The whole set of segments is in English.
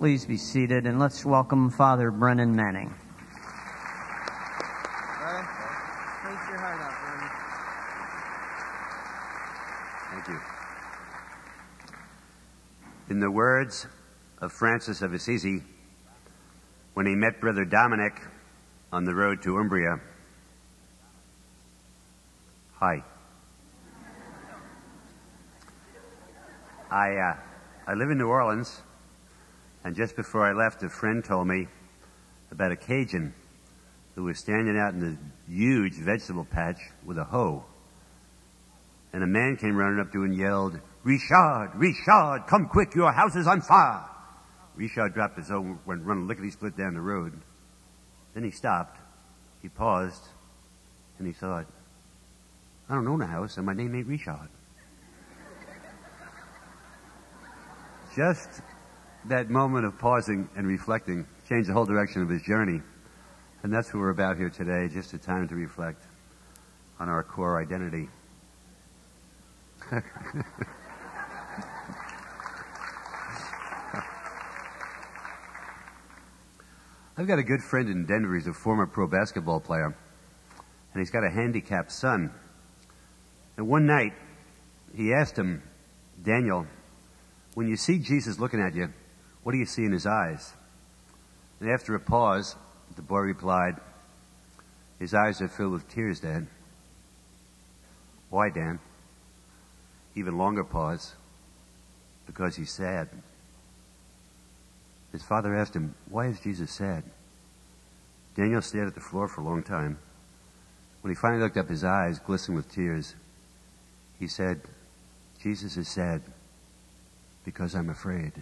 Please be seated and let's welcome Father Brennan Manning. Thank you. In the words of Francis of Assisi, when he met Brother Dominic on the road to Umbria, hi. I, uh, I live in New Orleans, and just before I left, a friend told me about a Cajun who was standing out in the huge vegetable patch with a hoe. And a man came running up to him and yelled, Richard, Richard, come quick, your house is on fire. Richard dropped his hoe, went running lickety split down the road. Then he stopped, he paused, and he thought, I don't own a house, and my name ain't Richard. Just that moment of pausing and reflecting changed the whole direction of his journey. And that's what we're about here today, just a time to reflect on our core identity. I've got a good friend in Denver. He's a former pro basketball player, and he's got a handicapped son. And one night, he asked him, Daniel, when you see Jesus looking at you, what do you see in his eyes? And after a pause, the boy replied, His eyes are filled with tears, Dad. Why, Dan? Even longer pause, because he's sad. His father asked him, Why is Jesus sad? Daniel stared at the floor for a long time. When he finally looked up, his eyes glistened with tears. He said, Jesus is sad because I'm afraid.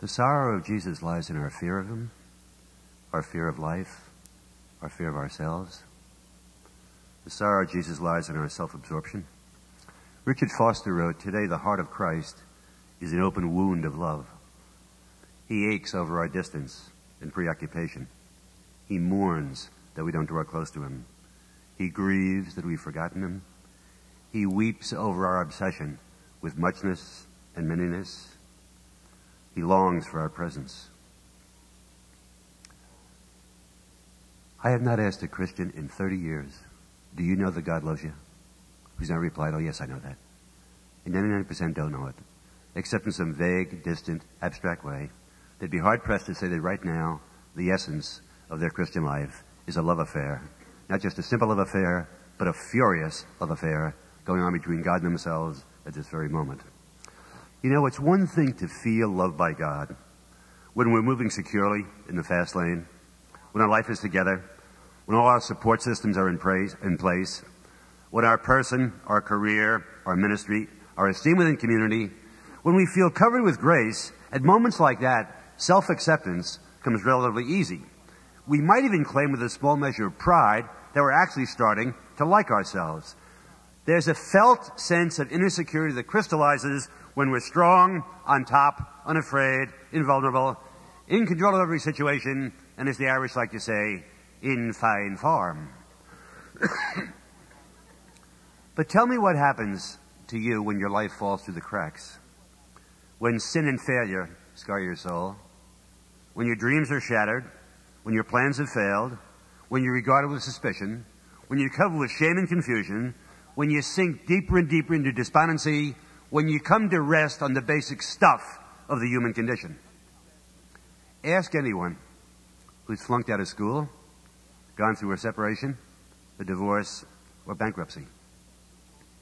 The sorrow of Jesus lies in our fear of Him, our fear of life, our fear of ourselves. The sorrow of Jesus lies in our self absorption. Richard Foster wrote, Today the heart of Christ is an open wound of love. He aches over our distance and preoccupation. He mourns that we don't draw close to Him. He grieves that we've forgotten Him. He weeps over our obsession with muchness and manyness. He longs for our presence. I have not asked a Christian in 30 years, Do you know that God loves you? Who's not replied, Oh, yes, I know that. And 99% don't know it, except in some vague, distant, abstract way. They'd be hard pressed to say that right now, the essence of their Christian life is a love affair. Not just a simple love affair, but a furious love affair going on between God and themselves at this very moment. You know, it's one thing to feel loved by God when we're moving securely in the fast lane, when our life is together, when all our support systems are in, praise, in place, when our person, our career, our ministry, our esteem within community, when we feel covered with grace, at moments like that, self acceptance comes relatively easy. We might even claim with a small measure of pride that we're actually starting to like ourselves. There's a felt sense of inner security that crystallizes when we're strong, on top, unafraid, invulnerable, in control of every situation, and as the Irish like to say, in fine form. but tell me what happens to you when your life falls through the cracks. When sin and failure scar your soul. When your dreams are shattered. When your plans have failed. When you're regarded with suspicion. When you're covered with shame and confusion. When you sink deeper and deeper into despondency when you come to rest on the basic stuff of the human condition. Ask anyone who's flunked out of school, gone through a separation, a divorce, or bankruptcy.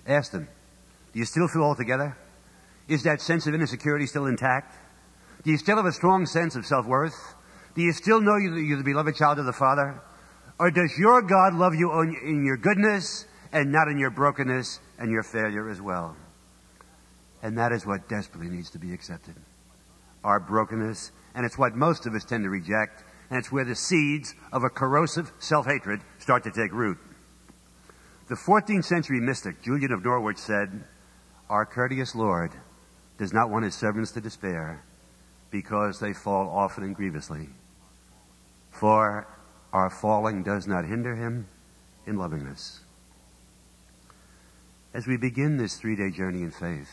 Ask them, do you still feel all together? Is that sense of insecurity still intact? Do you still have a strong sense of self worth? Do you still know you're the beloved child of the Father? Or does your God love you in your goodness and not in your brokenness and your failure as well? And that is what desperately needs to be accepted. Our brokenness, and it's what most of us tend to reject, and it's where the seeds of a corrosive self hatred start to take root. The 14th century mystic Julian of Norwich said, Our courteous Lord does not want his servants to despair because they fall often and grievously. For our falling does not hinder him in loving us. As we begin this three day journey in faith,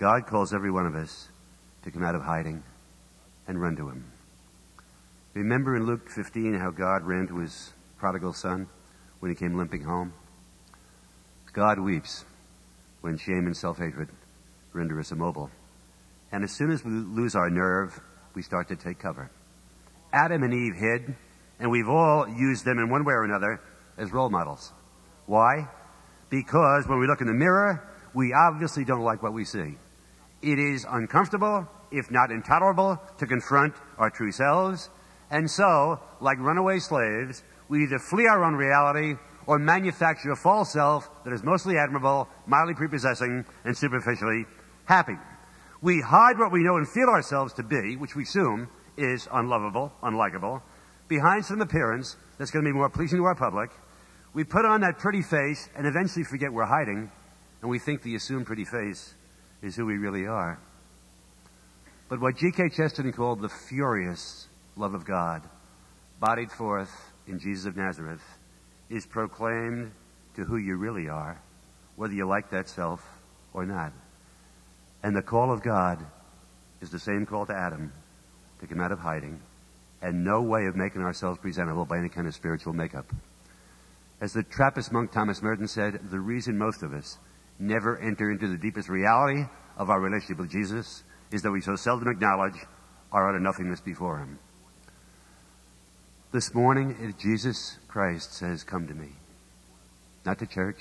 God calls every one of us to come out of hiding and run to Him. Remember in Luke 15 how God ran to His prodigal son when he came limping home? God weeps when shame and self hatred render us immobile. And as soon as we lose our nerve, we start to take cover. Adam and Eve hid, and we've all used them in one way or another as role models. Why? Because when we look in the mirror, we obviously don't like what we see. It is uncomfortable, if not intolerable, to confront our true selves. And so, like runaway slaves, we either flee our own reality or manufacture a false self that is mostly admirable, mildly prepossessing, and superficially happy. We hide what we know and feel ourselves to be, which we assume is unlovable, unlikable, behind some appearance that's going to be more pleasing to our public. We put on that pretty face and eventually forget we're hiding, and we think the assumed pretty face is who we really are. But what G.K. Chesterton called the furious love of God, bodied forth in Jesus of Nazareth, is proclaimed to who you really are, whether you like that self or not. And the call of God is the same call to Adam to come out of hiding and no way of making ourselves presentable by any kind of spiritual makeup. As the Trappist monk Thomas Merton said, the reason most of us never enter into the deepest reality of our relationship with Jesus is that we so seldom acknowledge our utter nothingness before Him. This morning, Jesus Christ says, Come to me. Not to church,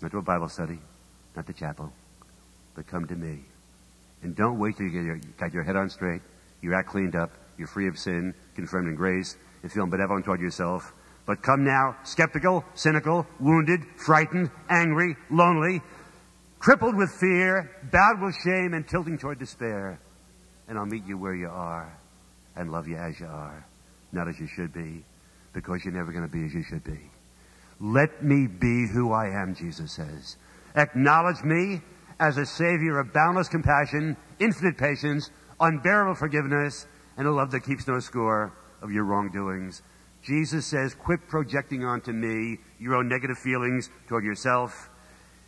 not to a Bible study, not to chapel, but come to me. And don't wait till you get your, got your head on straight, you're act cleaned up, you're free of sin, confirmed in grace, and feeling benevolent toward yourself. But come now, skeptical, cynical, wounded, frightened, angry, lonely, crippled with fear, bowed with shame, and tilting toward despair. And I'll meet you where you are and love you as you are not as you should be, because you're never going to be as you should be. Let me be who I am, Jesus says. Acknowledge me as a Savior of boundless compassion, infinite patience, unbearable forgiveness, and a love that keeps no score of your wrongdoings. Jesus says, quit projecting onto me your own negative feelings toward yourself.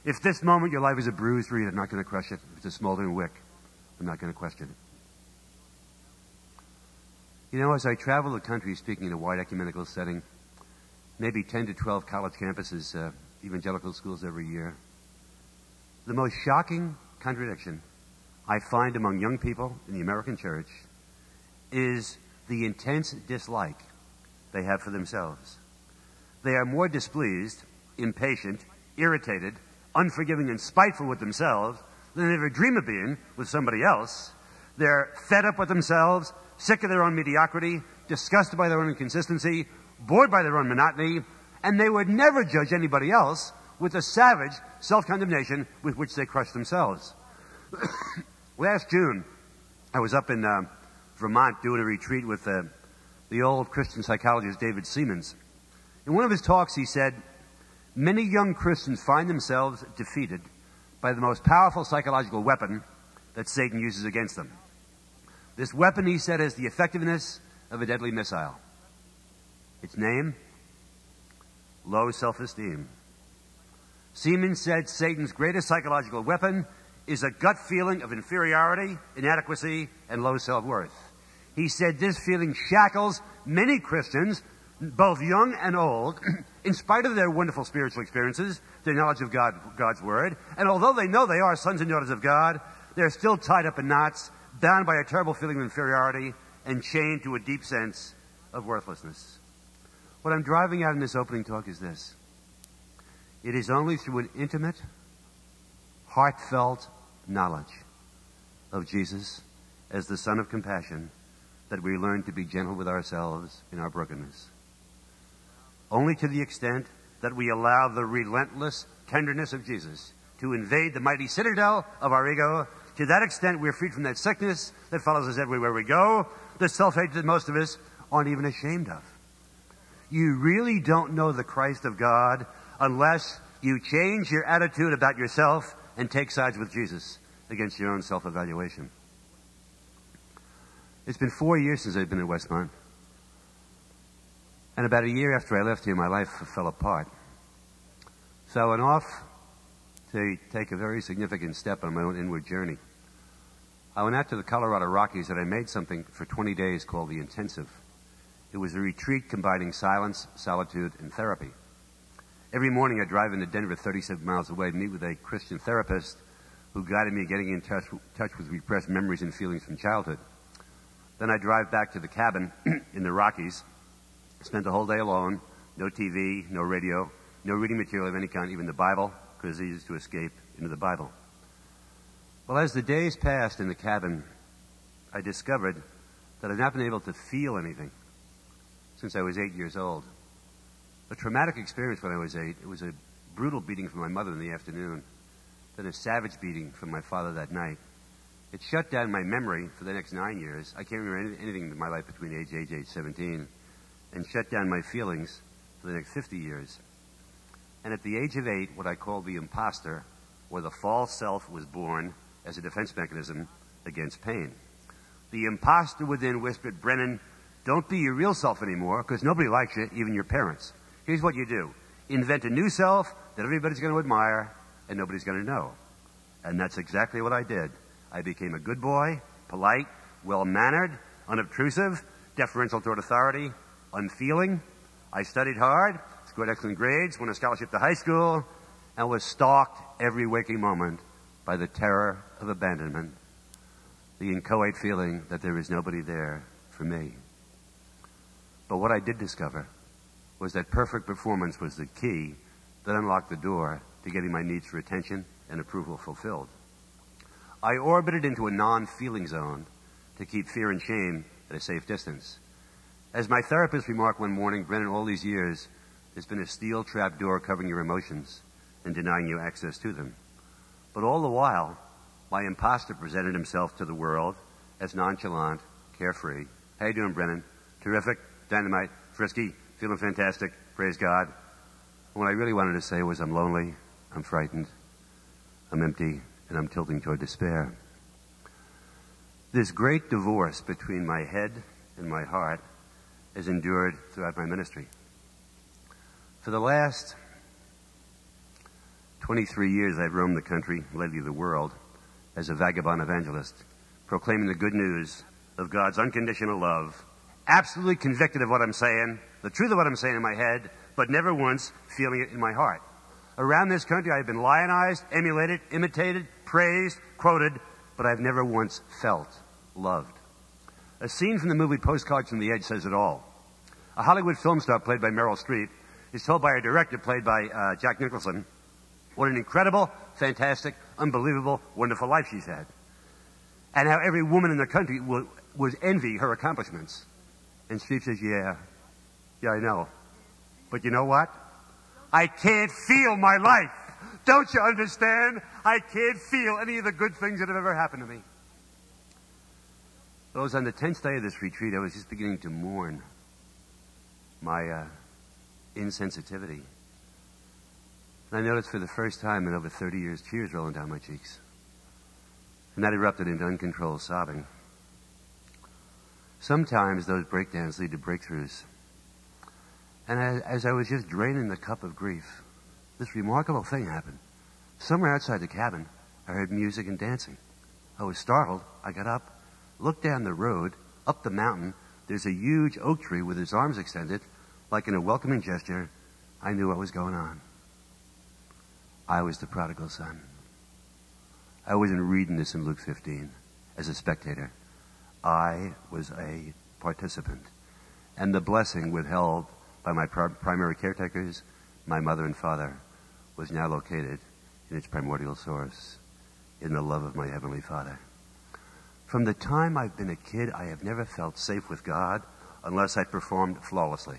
If this moment your life is a bruised reed, I'm not going to crush it. If it's a smoldering wick, I'm not going to question it. You know, as I travel the country speaking in a wide ecumenical setting, maybe 10 to 12 college campuses, uh, evangelical schools every year, the most shocking contradiction I find among young people in the American church is the intense dislike they have for themselves. They are more displeased, impatient, irritated, unforgiving, and spiteful with themselves than they ever dream of being with somebody else. They're fed up with themselves, sick of their own mediocrity, disgusted by their own inconsistency, bored by their own monotony, and they would never judge anybody else with the savage self condemnation with which they crush themselves. Last June, I was up in uh, Vermont doing a retreat with uh, the old Christian psychologist David Seamands. In one of his talks, he said, Many young Christians find themselves defeated by the most powerful psychological weapon that Satan uses against them this weapon, he said, has the effectiveness of a deadly missile. Its name? Low self esteem. Seamands said Satan's greatest psychological weapon is a gut feeling of inferiority, inadequacy, and low self worth. He said this feeling shackles many Christians, both young and old, in spite of their wonderful spiritual experiences, their knowledge of God, God's Word, and although they know they are sons and daughters of God, they're still tied up in knots bound by a terrible feeling of inferiority, and chained to a deep sense of worthlessness. What I'm driving at in this opening talk is this it is only through an intimate, heartfelt knowledge of Jesus as the Son of compassion that we learn to be gentle with ourselves in our brokenness. Only to the extent that we allow the relentless tenderness of Jesus to invade the mighty citadel of our ego to that extent, we're freed from that sickness that follows us everywhere we go, the self hatred that most of us aren't even ashamed of. You really don't know the Christ of God unless you change your attitude about yourself and take sides with Jesus against your own self evaluation. It's been four years since I've been in Westmont. And about a year after I left here, my life fell apart. So I went off to take a very significant step on my own inward journey. I went out to the Colorado Rockies and I made something for 20 days called the Intensive. It was a retreat combining silence, solitude, and therapy. Every morning I drive into Denver, 37 miles away, to meet with a Christian therapist who guided me getting in touch, touch with repressed memories and feelings from childhood. Then I drive back to the cabin in the Rockies, spent the whole day alone, no TV, no radio, no reading material of any kind, even the Bible, because it's easy to escape into the Bible. Well, as the days passed in the cabin, I discovered that I'd not been able to feel anything since I was eight years old. A traumatic experience when I was eight. It was a brutal beating from my mother in the afternoon, then a savage beating from my father that night. It shut down my memory for the next nine years. I can't remember anything in my life between age age age 17, and shut down my feelings for the next 50 years. And at the age of eight, what I call the imposter, or the false self, was born as a defense mechanism against pain. The imposter within whispered, Brennan, don't be your real self anymore because nobody likes you, even your parents. Here's what you do invent a new self that everybody's going to admire and nobody's going to know. And that's exactly what I did. I became a good boy, polite, well mannered, unobtrusive, deferential toward authority, unfeeling. I studied hard, scored excellent grades, won a scholarship to high school, and was stalked every waking moment by the terror of abandonment, the inchoate feeling that there is nobody there for me. But what I did discover was that perfect performance was the key that unlocked the door to getting my needs for attention and approval fulfilled. I orbited into a non feeling zone to keep fear and shame at a safe distance. As my therapist remarked one morning, Brennan, all these years, there's been a steel trap door covering your emotions and denying you access to them. But all the while, my impostor presented himself to the world as nonchalant, carefree. How you doing, Brennan? Terrific, dynamite, frisky, feeling fantastic, praise God. What I really wanted to say was I'm lonely, I'm frightened, I'm empty, and I'm tilting toward despair. This great divorce between my head and my heart has endured throughout my ministry. For the last 23 years, I've roamed the country, lately the world, as a vagabond evangelist, proclaiming the good news of God's unconditional love, absolutely convicted of what I'm saying, the truth of what I'm saying in my head, but never once feeling it in my heart. Around this country, I've been lionized, emulated, imitated, praised, quoted, but I've never once felt loved. A scene from the movie Postcards from the Edge says it all. A Hollywood film star played by Meryl Streep is told by a director played by uh, Jack Nicholson what an incredible, fantastic, unbelievable, wonderful life she's had. And how every woman in the country will, would envy her accomplishments. And Streep says, Yeah, yeah, I know. But you know what? I can't feel my life. Don't you understand? I can't feel any of the good things that have ever happened to me. It was on the 10th day of this retreat, I was just beginning to mourn my uh, insensitivity. And I noticed for the first time in over 30 years tears rolling down my cheeks. And that erupted into uncontrolled sobbing. Sometimes those breakdowns lead to breakthroughs. And as, as I was just draining the cup of grief, this remarkable thing happened. Somewhere outside the cabin, I heard music and dancing. I was startled. I got up, looked down the road, up the mountain. There's a huge oak tree with its arms extended, like in a welcoming gesture. I knew what was going on. I was the prodigal son. I wasn't reading this in Luke 15 as a spectator. I was a participant. And the blessing withheld by my primary caretakers, my mother and father, was now located in its primordial source, in the love of my Heavenly Father. From the time I've been a kid, I have never felt safe with God unless I performed flawlessly.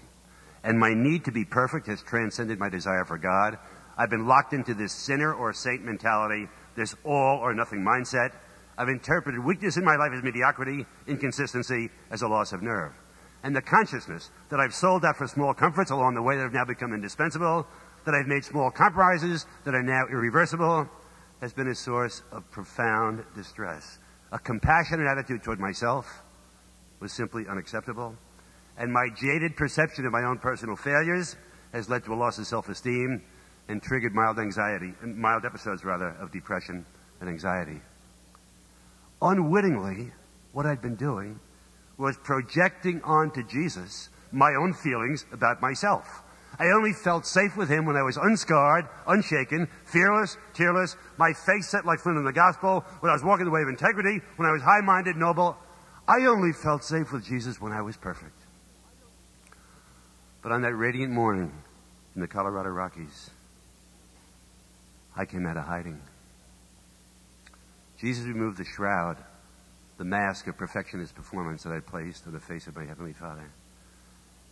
And my need to be perfect has transcended my desire for God I've been locked into this sinner or saint mentality, this all or nothing mindset. I've interpreted weakness in my life as mediocrity, inconsistency as a loss of nerve. And the consciousness that I've sold out for small comforts along the way that have now become indispensable, that I've made small compromises that are now irreversible, has been a source of profound distress. A compassionate attitude toward myself was simply unacceptable. And my jaded perception of my own personal failures has led to a loss of self esteem and triggered mild anxiety, mild episodes rather, of depression and anxiety. unwittingly, what I'd been doing was projecting onto Jesus my own feelings about myself. I only felt safe with him when I was unscarred, unshaken, fearless, tearless, my face set like flint in the gospel, when I was walking the way of integrity, when I was high minded, noble. I only felt safe with Jesus when I was perfect. But on that radiant morning in the Colorado Rockies, I came out of hiding. Jesus removed the shroud, the mask of perfectionist performance that I placed on the face of my Heavenly Father.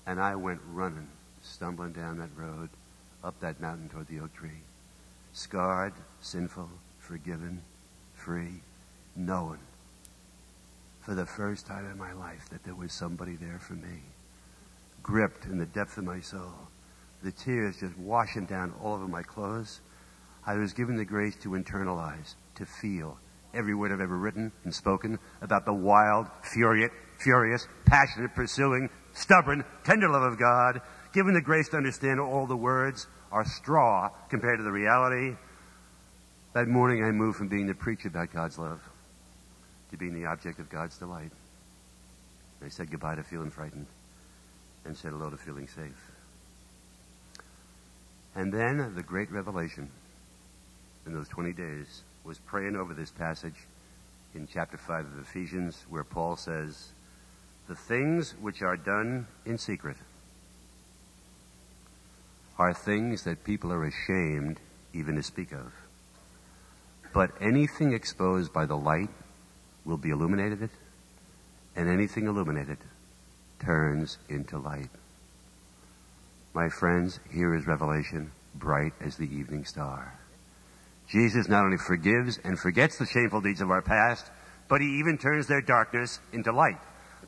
And I went running, stumbling down that road, up that mountain toward the oak tree. Scarred, sinful, forgiven, free, knowing for the first time in my life that there was somebody there for me. Gripped in the depth of my soul, the tears just washing down all over my clothes. I was given the grace to internalize, to feel, every word I've ever written and spoken about the wild, furious, furious, passionate, pursuing, stubborn, tender love of God, given the grace to understand all the words are straw compared to the reality. That morning I moved from being the preacher about God's love to being the object of God's delight. I said goodbye to feeling frightened and said hello to feeling safe. And then the great revelation in those 20 days was praying over this passage in chapter 5 of Ephesians where Paul says, The things which are done in secret are things that people are ashamed even to speak of. But anything exposed by the light will be illuminated, and anything illuminated turns into light. My friends, here is revelation, bright as the evening star. Jesus not only forgives and forgets the shameful deeds of our past, but he even turns their darkness into light.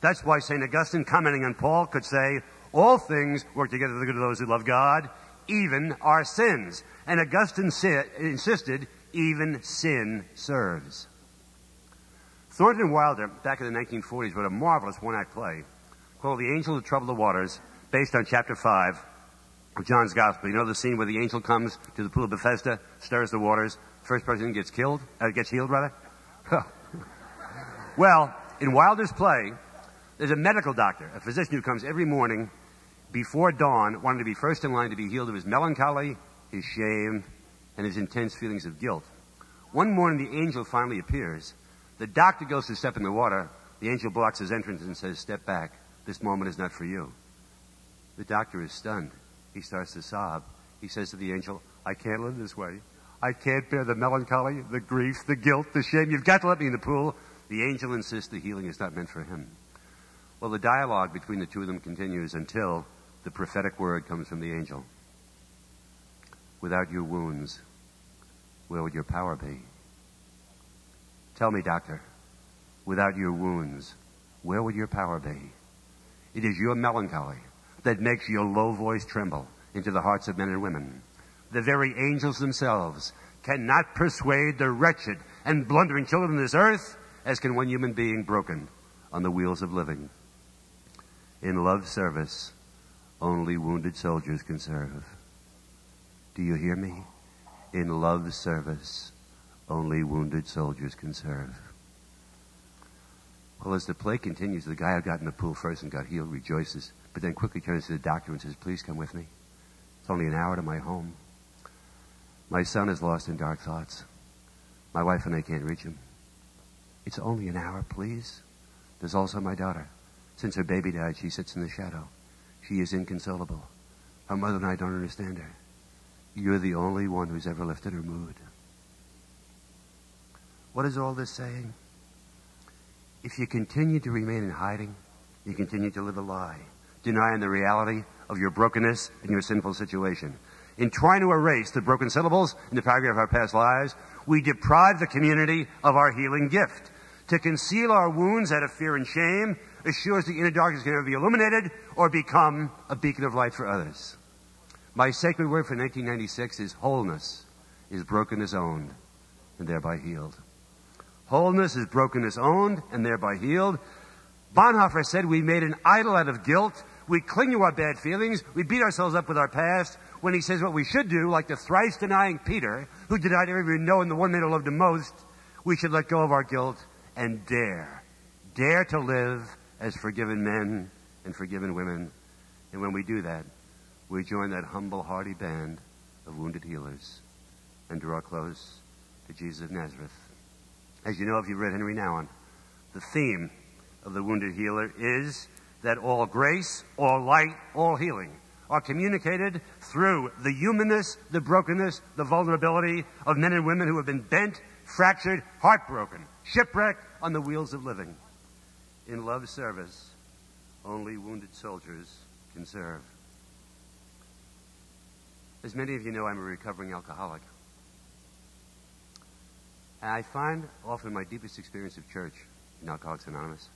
That's why St. Augustine, commenting on Paul, could say, All things work together for the good of those who love God, even our sins. And Augustine insisted, even sin serves. Thornton Wilder, back in the 1940s, wrote a marvelous one act play called The Angel Who Troubled the Waters, based on chapter 5 of John's Gospel. You know the scene where the angel comes to the pool of Bethesda, stirs the waters, first person gets killed, uh, gets healed rather? well, in Wilder's play, there's a medical doctor, a physician who comes every morning before dawn, wanting to be first in line to be healed of his melancholy, his shame, and his intense feelings of guilt. One morning, the angel finally appears. The doctor goes to step in the water. The angel blocks his entrance and says, Step back. This moment is not for you. The doctor is stunned. He starts to sob. He says to the angel, I can't live this way. I can't bear the melancholy, the grief, the guilt, the shame. You've got to let me in the pool. The angel insists the healing is not meant for him. Well, the dialogue between the two of them continues until the prophetic word comes from the angel. Without your wounds, where would your power be? Tell me, doctor, without your wounds, where would your power be? It is your melancholy that makes your low voice tremble into the hearts of men and women. The very angels themselves cannot persuade the wretched and blundering children of this earth as can one human being broken on the wheels of living. In love service, only wounded soldiers can serve. Do you hear me? In love service, only wounded soldiers can serve. Well, as the play continues, the guy who got in the pool first and got healed rejoices, but then quickly turns to the doctor and says, Please come with me. It's only an hour to my home. My son is lost in dark thoughts. My wife and I can't reach him. It's only an hour, please. There's also my daughter. Since her baby died, she sits in the shadow. She is inconsolable. Her mother and I don't understand her. You're the only one who's ever lifted her mood. What is all this saying? If you continue to remain in hiding, you continue to live a lie, denying the reality of your brokenness and your sinful situation. In trying to erase the broken syllables in the paragraph of our past lives, we deprive the community of our healing gift. To conceal our wounds out of fear and shame assures the inner darkness can never be illuminated or become a beacon of light for others. My sacred word for 1996 is wholeness is brokenness owned and thereby healed. Wholeness is brokenness owned and thereby healed. Bonhoeffer said we made an idol out of guilt. We cling to our bad feelings. We beat ourselves up with our past. When he says what we should do, like the thrice denying Peter, who denied everything knowing the one man who loved him most, we should let go of our guilt and dare, dare to live as forgiven men and forgiven women. And when we do that, we join that humble, hearty band of wounded healers and draw close to Jesus of Nazareth. As you know, if you've read Henri Nouwen, the theme of the wounded healer is that all grace, all light, all healing are communicated through the humanness, the brokenness, the vulnerability of men and women who have been bent, fractured, heartbroken, shipwrecked on the wheels of living. In love's service, only wounded soldiers can serve. As many of you know, I'm a recovering alcoholic. And I find often my deepest experience of church in Alcoholics Anonymous.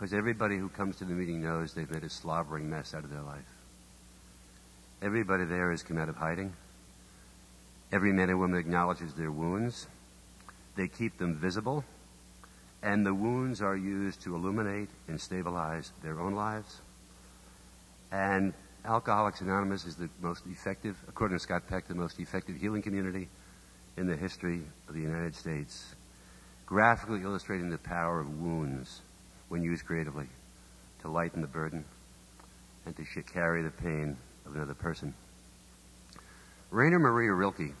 Because everybody who comes to the meeting knows they've made a slobbering mess out of their life. Everybody there has come out of hiding. Every man and woman acknowledges their wounds. They keep them visible. And the wounds are used to illuminate and stabilize their own lives. And Alcoholics Anonymous is the most effective, according to Scott Peck, the most effective healing community in the history of the United States, graphically illustrating the power of wounds when used creatively to lighten the burden and to carry the pain of another person. Rainer Maria Rilke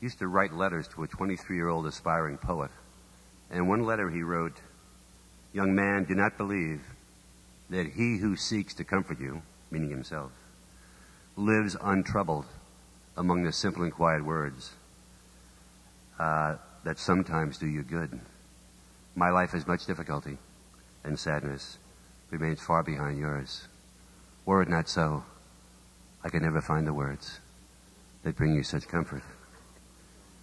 used to write letters to a 23 year old aspiring poet. And one letter he wrote, Young man, do not believe that he who seeks to comfort you, meaning himself, lives untroubled among the simple and quiet words uh, that sometimes do you good. My life has much difficulty and sadness remains far behind yours. Were it not so, I could never find the words that bring you such comfort.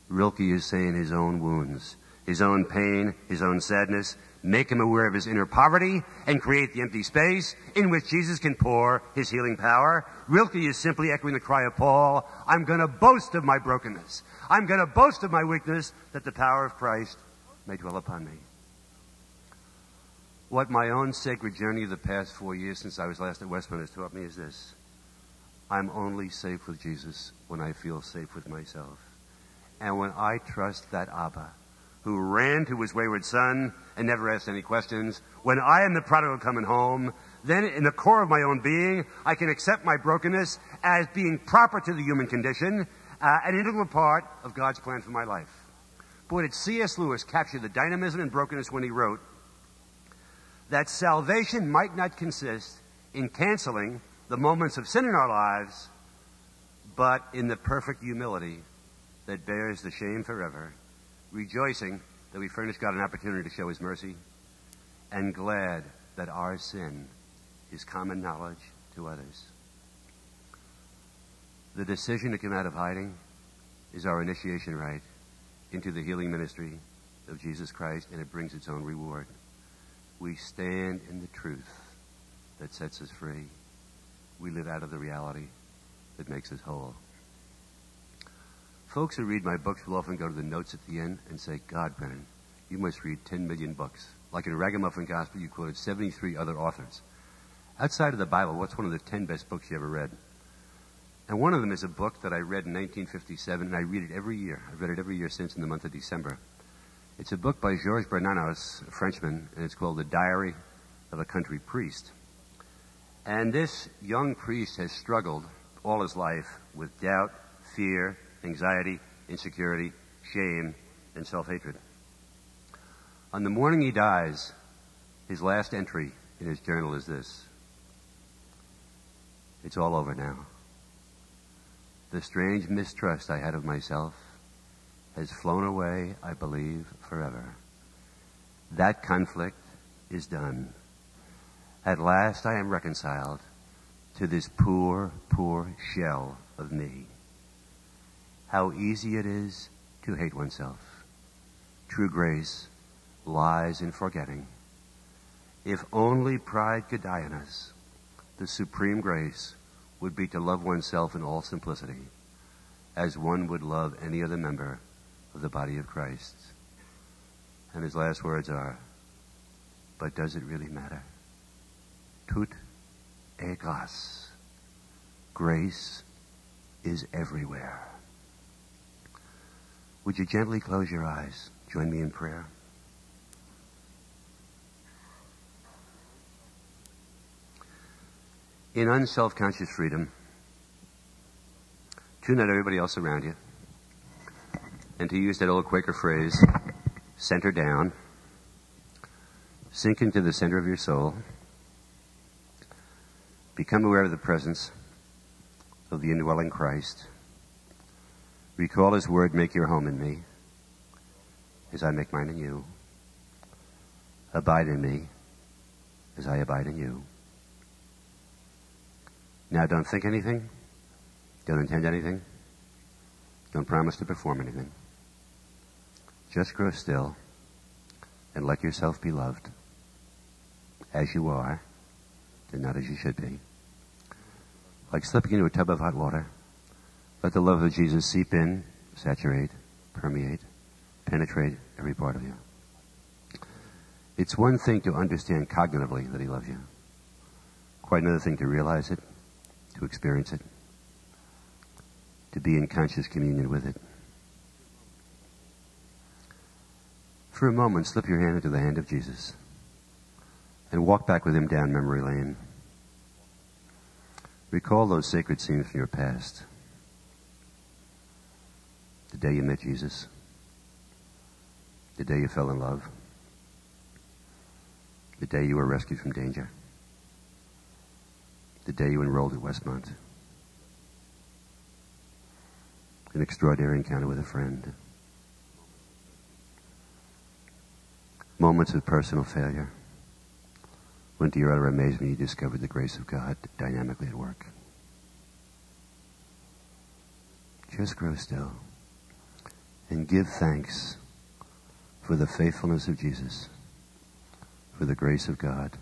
Rilke is saying his own wounds, his own pain, his own sadness, make him aware of his inner poverty and create the empty space in which Jesus can pour his healing power. Rilke is simply echoing the cry of Paul, I'm going to boast of my brokenness. I'm going to boast of my weakness that the power of Christ may dwell upon me. What my own sacred journey of the past four years since I was last at Westmont has taught me is this. I'm only safe with Jesus when I feel safe with myself. And when I trust that Abba, who ran to his wayward son and never asked any questions, when I am the prodigal coming home, then in the core of my own being, I can accept my brokenness as being proper to the human condition, uh, an integral part of God's plan for my life. Boy, did C.S. Lewis capture the dynamism and brokenness when he wrote, that salvation might not consist in canceling the moments of sin in our lives, but in the perfect humility that bears the shame forever, rejoicing that we furnish God an opportunity to show His mercy, and glad that our sin is common knowledge to others. The decision to come out of hiding is our initiation rite into the healing ministry of Jesus Christ, and it brings its own reward we stand in the truth that sets us free. We live out of the reality that makes us whole. Folks who read my books will often go to the notes at the end and say, God, Brennan, you must read 10 million books. Like in Ragamuffin Gospel, you quoted 73 other authors. Outside of the Bible, what's one of the 10 best books you ever read? And one of them is a book that I read in 1957, and I read it every year. I've read it every year since in the month of December. It's a book by Georges Bernanos, a Frenchman, and it's called The Diary of a Country Priest. And this young priest has struggled all his life with doubt, fear, anxiety, insecurity, shame, and self hatred. On the morning he dies, his last entry in his journal is this It's all over now. The strange mistrust I had of myself has flown away, I believe, forever. That conflict is done. At last I am reconciled to this poor, poor shell of me. How easy it is to hate oneself. True grace lies in forgetting. If only pride could die in us, the supreme grace would be to love oneself in all simplicity, as one would love any other member of the body of Christ. And his last words are, but does it really matter? Tout est grâce. Grace is everywhere. Would you gently close your eyes join me in prayer? In unself conscious freedom, tune out everybody else around you. And to use that old Quaker phrase, center down, sink into the center of your soul, become aware of the presence of the indwelling Christ. Recall his word, make your home in me, as I make mine in you. Abide in me, as I abide in you. Now, don't think anything. Don't intend anything. Don't promise to perform anything. Just grow still and let yourself be loved as you are and not as you should be. Like slipping into a tub of hot water. Let the love of Jesus seep in, saturate, permeate, penetrate every part of you. It's one thing to understand cognitively that He loves you. Quite another thing to realize it, to experience it, to be in conscious communion with it. For a moment, slip your hand into the hand of Jesus and walk back with him down memory lane. Recall those sacred scenes from your past. The day you met Jesus. The day you fell in love. The day you were rescued from danger. The day you enrolled at Westmont. An extraordinary encounter with a friend. Moments of personal failure when to your utter amazement you discovered the grace of God dynamically at work. Just grow still and give thanks for the faithfulness of Jesus, for the grace of God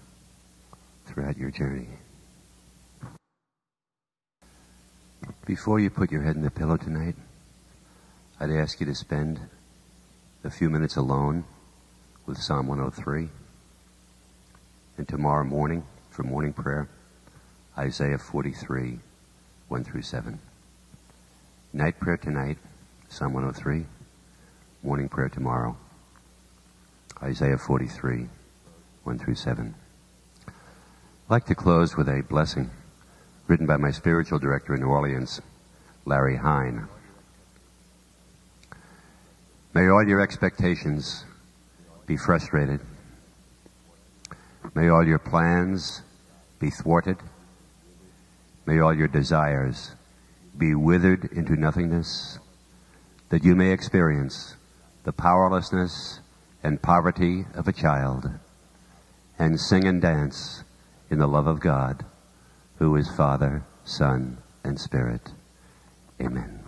throughout your journey. Before you put your head in the pillow tonight, I'd ask you to spend a few minutes alone with Psalm 103. And tomorrow morning, for morning prayer, Isaiah 43, 1 through 7. Night prayer tonight, Psalm 103. Morning prayer tomorrow, Isaiah 43, 1 through 7. I'd like to close with a blessing written by my spiritual director in New Orleans, Larry Hein. May all your expectations be frustrated May all your plans be thwarted. May all your desires be withered into nothingness, that you may experience the powerlessness and poverty of a child, and sing and dance in the love of God, who is Father, Son, and Spirit. Amen.